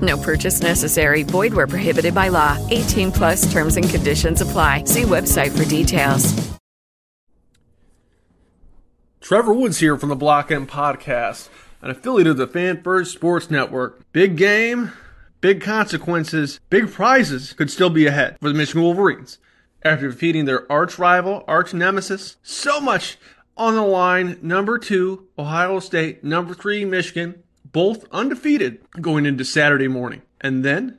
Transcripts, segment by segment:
No purchase necessary. Void where prohibited by law. 18 plus terms and conditions apply. See website for details. Trevor Woods here from the Block M Podcast, an affiliate of the Fan First Sports Network. Big game, big consequences, big prizes could still be ahead for the Michigan Wolverines. After defeating their arch rival, arch nemesis, so much on the line. Number two, Ohio State. Number three, Michigan. Both undefeated going into Saturday morning. And then,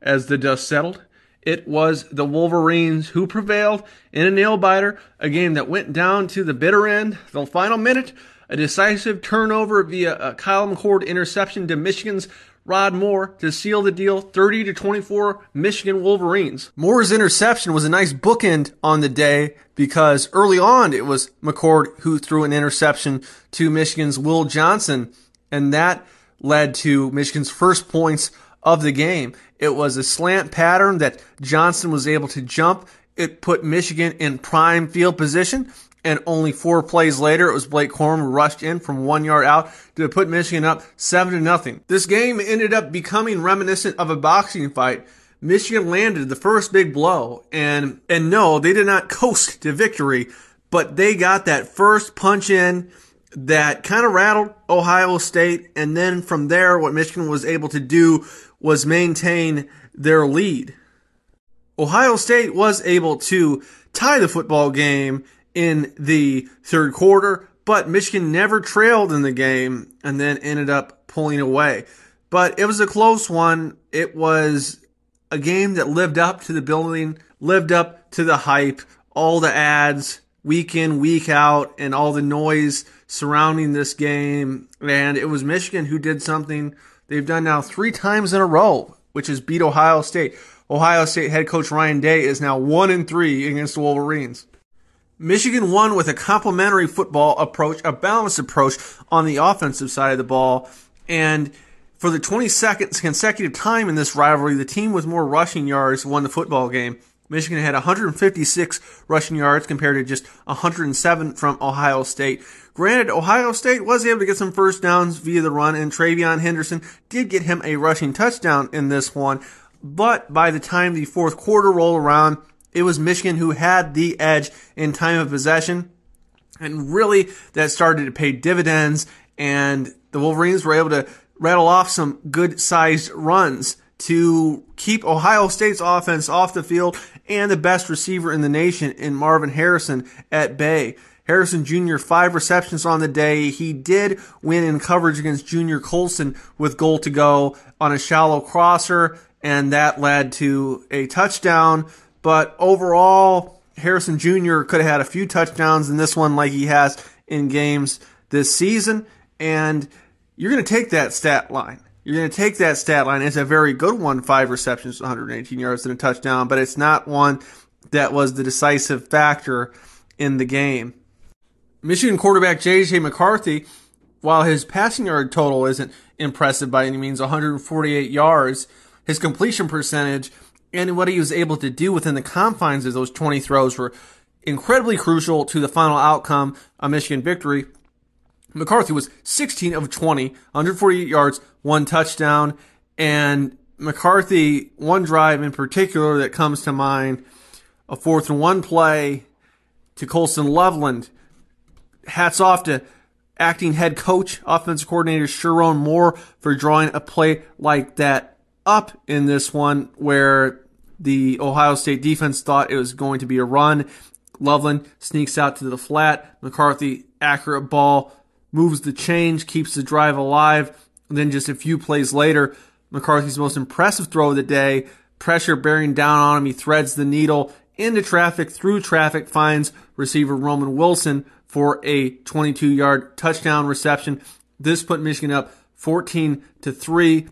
as the dust settled, it was the Wolverines who prevailed in a nail biter, a game that went down to the bitter end, the final minute, a decisive turnover via a Kyle McCord interception to Michigan's Rod Moore to seal the deal 30 to 24 Michigan Wolverines. Moore's interception was a nice bookend on the day because early on it was McCord who threw an interception to Michigan's Will Johnson and that led to Michigan's first points of the game. It was a slant pattern that Johnson was able to jump. It put Michigan in prime field position and only four plays later, it was Blake Corum rushed in from one yard out to put Michigan up seven to nothing. This game ended up becoming reminiscent of a boxing fight. Michigan landed the first big blow, and and no, they did not coast to victory, but they got that first punch in that kind of rattled Ohio State, and then from there, what Michigan was able to do was maintain their lead. Ohio State was able to tie the football game in the third quarter, but Michigan never trailed in the game and then ended up pulling away. But it was a close one. It was a game that lived up to the building, lived up to the hype, all the ads, week in, week out, and all the noise surrounding this game. And it was Michigan who did something they've done now three times in a row, which is beat Ohio State. Ohio State head coach Ryan Day is now one and three against the Wolverines. Michigan won with a complementary football approach, a balanced approach on the offensive side of the ball. And for the 22nd consecutive time in this rivalry, the team with more rushing yards won the football game. Michigan had 156 rushing yards compared to just 107 from Ohio State. Granted, Ohio State was able to get some first downs via the run, and TreVeyon Henderson did get him a rushing touchdown in this one. But by the time the fourth quarter rolled around, it was Michigan who had the edge in time of possession. And really, that started to pay dividends, and the Wolverines were able to rattle off some good sized runs to keep Ohio State's offense off the field and the best receiver in the nation in Marvin Harrison at bay. Harrison Jr., five receptions on the day. He did win in coverage against Junior Colson with goal to go on a shallow crosser, and that led to a touchdown. But overall, Harrison Jr. could have had a few touchdowns in this one, like he has in games this season. And you're going to take that stat line. You're going to take that stat line. It's a very good one, five receptions, 118 yards, and a touchdown, but it's not one that was the decisive factor in the game. Michigan quarterback J.J. McCarthy, while his passing yard total isn't impressive by any means, 148 yards, his completion percentage and what he was able to do within the confines of those 20 throws were incredibly crucial to the final outcome, a Michigan victory. McCarthy was 16 of 20, 148 yards, one touchdown, and McCarthy, one drive in particular that comes to mind, a fourth and one play to Colston Loveland. Hats off to acting head coach, offensive coordinator Sherrone Moore for drawing a play like that up in this one where the Ohio State defense thought it was going to be a run. Loveland sneaks out to the flat. McCarthy, accurate ball, moves the change, keeps the drive alive. And then just a few plays later, McCarthy's most impressive throw of the day, pressure bearing down on him. He threads the needle into traffic, through traffic, finds receiver Roman Wilson for a 22 yard touchdown reception. This put Michigan up 14 to 3.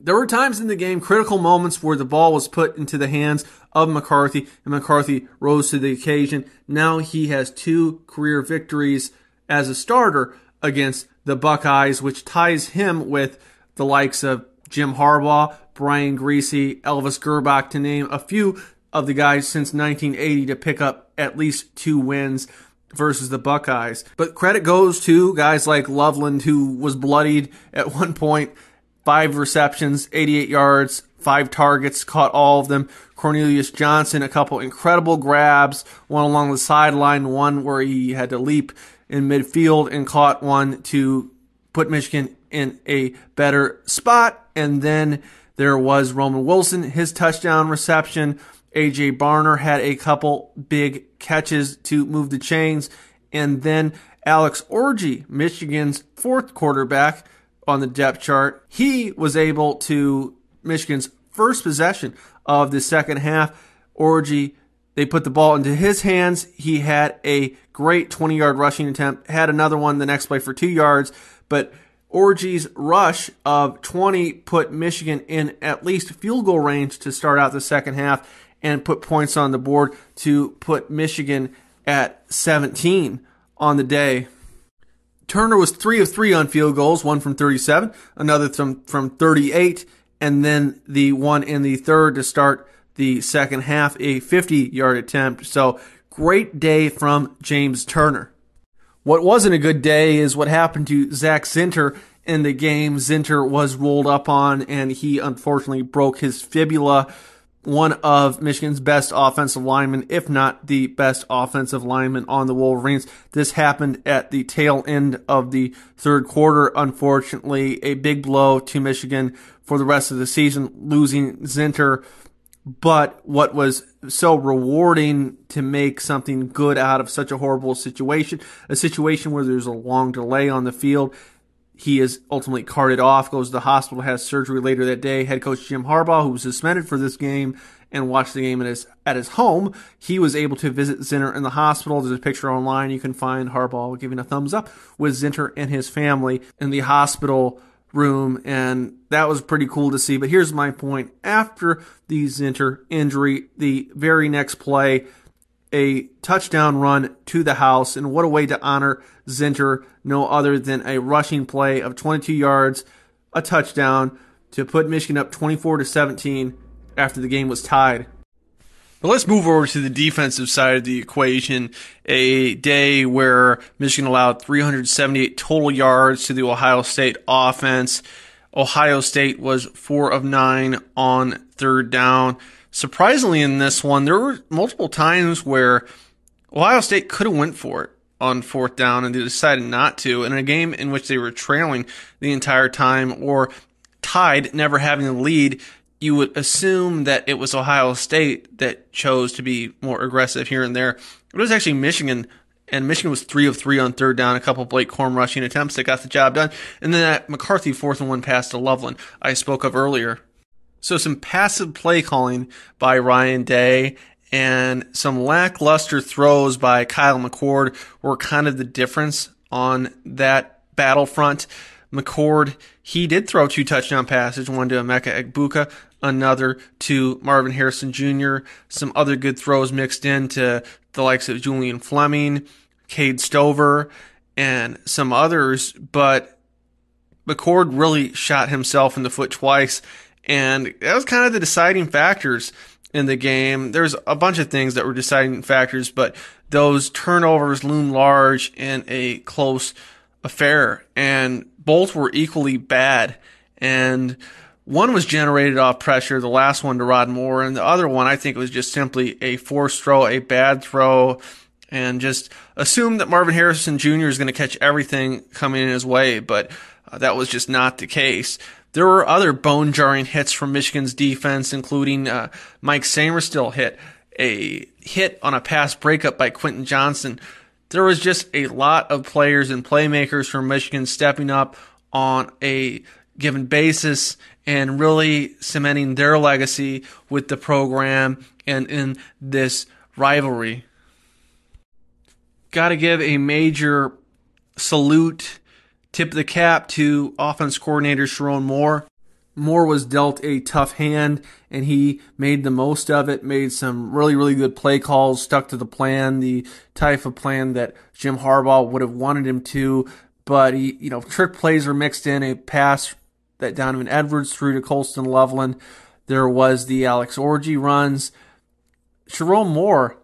There were times in the game, critical moments where the ball was put into the hands of McCarthy and McCarthy rose to the occasion. Now he has two career victories as a starter against the Buckeyes, which ties him with the likes of Jim Harbaugh, Brian Griese, Elvis Grbac, to name a few of the guys since 1980 to pick up at least two wins versus the Buckeyes. But credit goes to guys like Loveland, who was bloodied at one point, five receptions, 88 yards, five targets, caught all of them. Cornelius Johnson, a couple incredible grabs, one along the sideline, one where he had to leap in midfield and caught one to put Michigan in a better spot. And then there was Roman Wilson, his touchdown reception. AJ Barner had a couple big catches to move the chains. And then Alex Orji, Michigan's fourth quarterback on the depth chart, he was able to Michigan's first possession of the second half. Orji, they put the ball into his hands. He had a great 20 yard rushing attempt, had another one the next play for two yards, but Orji's rush of 20 put Michigan in at least field goal range to start out the second half and put points on the board to put Michigan at 17 on the day. Turner was 3 of 3 on field goals, one from 37, another from, from 38, and then the one in the third to start the second half, a 50 yard attempt. So great day from James Turner. What wasn't a good day is what happened to Zach Zinter in the game. Zinter was rolled up on and he unfortunately broke his fibula. One of Michigan's best offensive linemen, if not the best offensive lineman on the Wolverines. This happened at the tail end of the third quarter. Unfortunately, a big blow to Michigan for the rest of the season, losing Zinter but what was so rewarding to make something good out of such a horrible situation, a situation where there's a long delay on the field. He is ultimately carted off, goes to the hospital, has surgery later that day. Head coach Jim Harbaugh, who was suspended for this game and watched the game at his at his home, he was able to visit Zinter in the hospital. There's a picture online you can find Harbaugh giving a thumbs up with Zinter and his family in the hospital room, and that was pretty cool to see. But here's my point: after the Zinter injury, the very next play, a touchdown run to the house, and what a way to honor Zinter! No other than a rushing play of 22 yards, a touchdown to put Michigan up 24 to 17 after the game was tied. But let's move over to the defensive side of the equation. A day where Michigan allowed 378 total yards to the Ohio State offense. Ohio State was four of nine on third down. surprisingly, in this one, there were multiple times where Ohio State could have went for it on fourth down and they decided not to. In a game in which they were trailing the entire time or tied, never having the lead, you would assume that it was Ohio State that chose to be more aggressive here and there. It was actually Michigan, and Michigan was three of three on third down, a couple Blake Corum rushing attempts that got the job done, and then that McCarthy fourth and one pass to Loveland I spoke of earlier. So some passive play calling by Ryan Day and some lackluster throws by Kyle McCord were kind of the difference on that battlefront. McCord, he did throw two touchdown passes, one to Emeka Egbuka, another to Marvin Harrison Jr., some other good throws mixed in to the likes of Julian Fleming, Cade Stover, and some others, but McCord really shot himself in the foot twice, and that was kind of the deciding factors in the game. There's a bunch of things that were deciding factors, but those turnovers loom large in a close affair, and both were equally bad. And one was generated off pressure, the last one to Rod Moore, and the other one I think it was just simply a forced throw, a bad throw, and just assumed that Marvin Harrison Jr. is going to catch everything coming in his way, but uh, that was just not the case. There were other bone jarring hits from Michigan's defense, including uh, Mike Sainristil hit a hit on a pass breakup by Quentin Johnston. There was just a lot of players and playmakers from Michigan stepping up on a given basis and really cementing their legacy with the program and in this rivalry. Got to give a major salute Tip the cap to offense coordinator Sherrone Moore. Moore was dealt a tough hand and he made the most of it, made some really, really good play calls, stuck to the plan, the type of plan that Jim Harbaugh would have wanted him to. But he, you know, trick plays were mixed in, a pass that Donovan Edwards threw to Colston Loveland. There was the Alex Orji runs. Sherrone Moore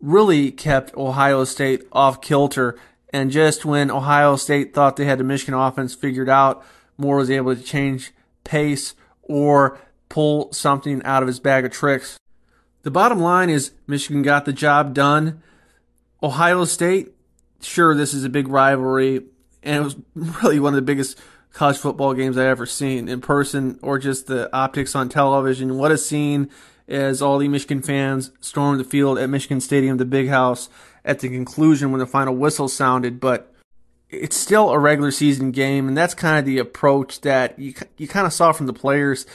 really kept Ohio State off kilter and just when Ohio State thought they had the Michigan offense figured out, Moore was able to change pace or pull something out of his bag of tricks. The bottom line is Michigan got the job done. Ohio State, sure, this is a big rivalry, and it was really one of the biggest college football games I've ever seen in person or just the optics on television. What a scene as all the Michigan fans stormed the field at Michigan Stadium, the big house, at the conclusion when the final whistle sounded, but it's still a regular season game, and that's kind of the approach that you you kind of saw from the players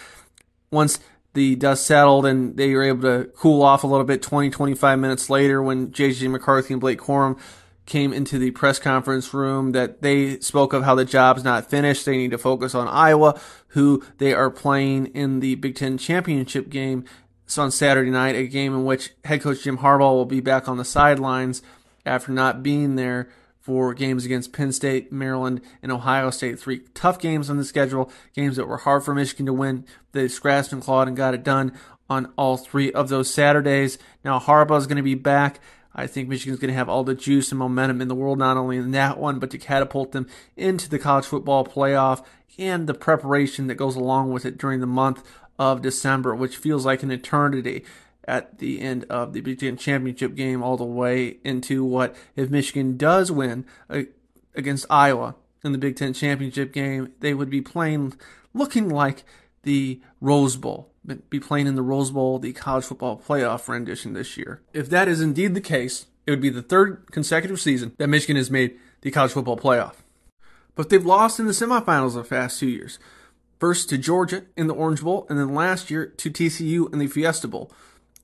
once the dust settled and they were able to cool off a little bit 20, 25 minutes later when JJ McCarthy and Blake Corum came into the press conference room that they spoke of how the job's not finished. They need to focus on Iowa, who they are playing in the Big Ten championship game so on Saturday night, a game in which head coach Jim Harbaugh will be back on the sidelines after not being there for games against Penn State, Maryland, and Ohio State. Three tough games on the schedule, games that were hard for Michigan to win. They scratched and clawed and got it done on all three of those Saturdays. Now Harbaugh is going to be back. I think Michigan's going to have all the juice and momentum in the world, not only in that one, but to catapult them into the college football playoff and the preparation that goes along with it during the month of December, which feels like an eternity at the end of the Big Ten championship game, all the way into what if Michigan does win uh, against Iowa in the Big Ten championship game, they would be playing looking like the Rose Bowl, be playing in the Rose Bowl, the college football playoff rendition this year. If that is indeed the case, it would be the third consecutive season that Michigan has made the college football playoff. But they've lost in the semifinals the past two years. First to Georgia in the Orange Bowl, and then last year to TCU in the Fiesta Bowl.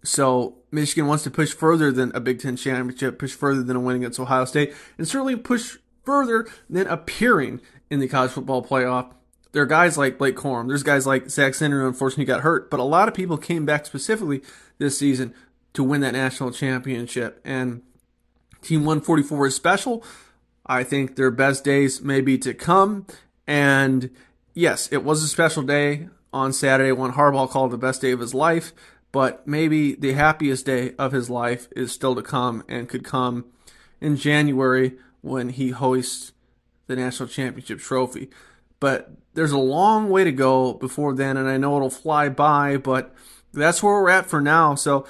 So Michigan wants to push further than a Big Ten championship, push further than a win against Ohio State, and certainly push further than appearing in the college football playoff. There are guys like Blake Corum. There's guys like Zach Zinter who unfortunately got hurt, but a lot of people came back specifically this season to win that national championship. And Team 144 is special. I think their best days may be to come. And yes, it was a special day on Saturday when Harbaugh called the best day of his life, but maybe the happiest day of his life is still to come and could come in January when he hoists the national championship trophy. But there's a long way to go before then, and I know it'll fly by, but that's where we're at for now. So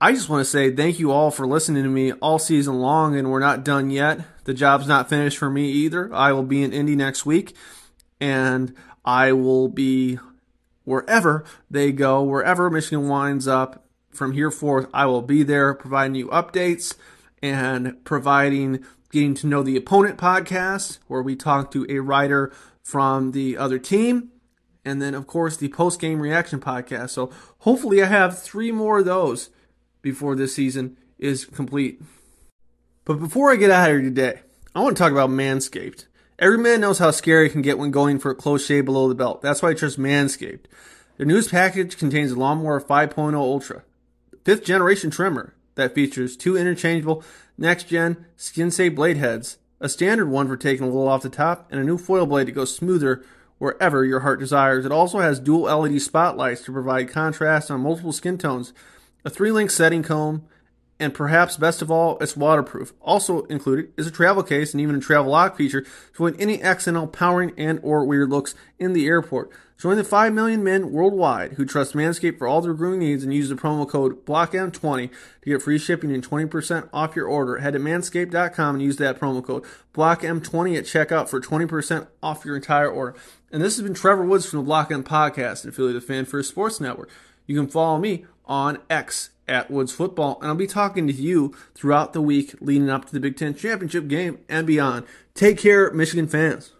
I just want to say thank you all for listening to me all season long, and we're not done yet. The job's not finished for me either. I will be in Indy next week, and I will be wherever they go, wherever Michigan winds up from here forth. I will be there providing you updates and providing getting to know the opponent podcast, where we talk to a writer from the other team and then of course the post game reaction podcast. So hopefully I have three more of those before this season is complete. But before I get out of here today, I want to talk about Manscaped. Every man knows how scary it can get when going for a close shave below the belt. That's why I trust Manscaped. Their newest package contains a Lawnmower 5.0 Ultra, fifth generation trimmer that features two interchangeable next gen skin safe blade heads, a standard one for taking a little off the top, and a new foil blade that goes smoother wherever your heart desires. It also has dual LED spotlights to provide contrast on multiple skin tones, a three link setting comb, and perhaps best of all, it's waterproof. Also included is a travel case and even a travel lock feature to avoid any accidental powering and or weird looks in the airport. Join the 5 million men worldwide who trust Manscaped for all their grooming needs and use the promo code BLOCKM20 to get free shipping and 20% off your order. Head to manscaped.com and use that promo code BLOCKM20 at checkout for 20% off your entire order. And this has been Trevor Woods from the Block M Podcast, affiliate of Fan First Sports Network. You can follow me on X at Woods Football, and I'll be talking to you throughout the week leading up to the Big Ten Championship game and beyond. Take care, Michigan fans.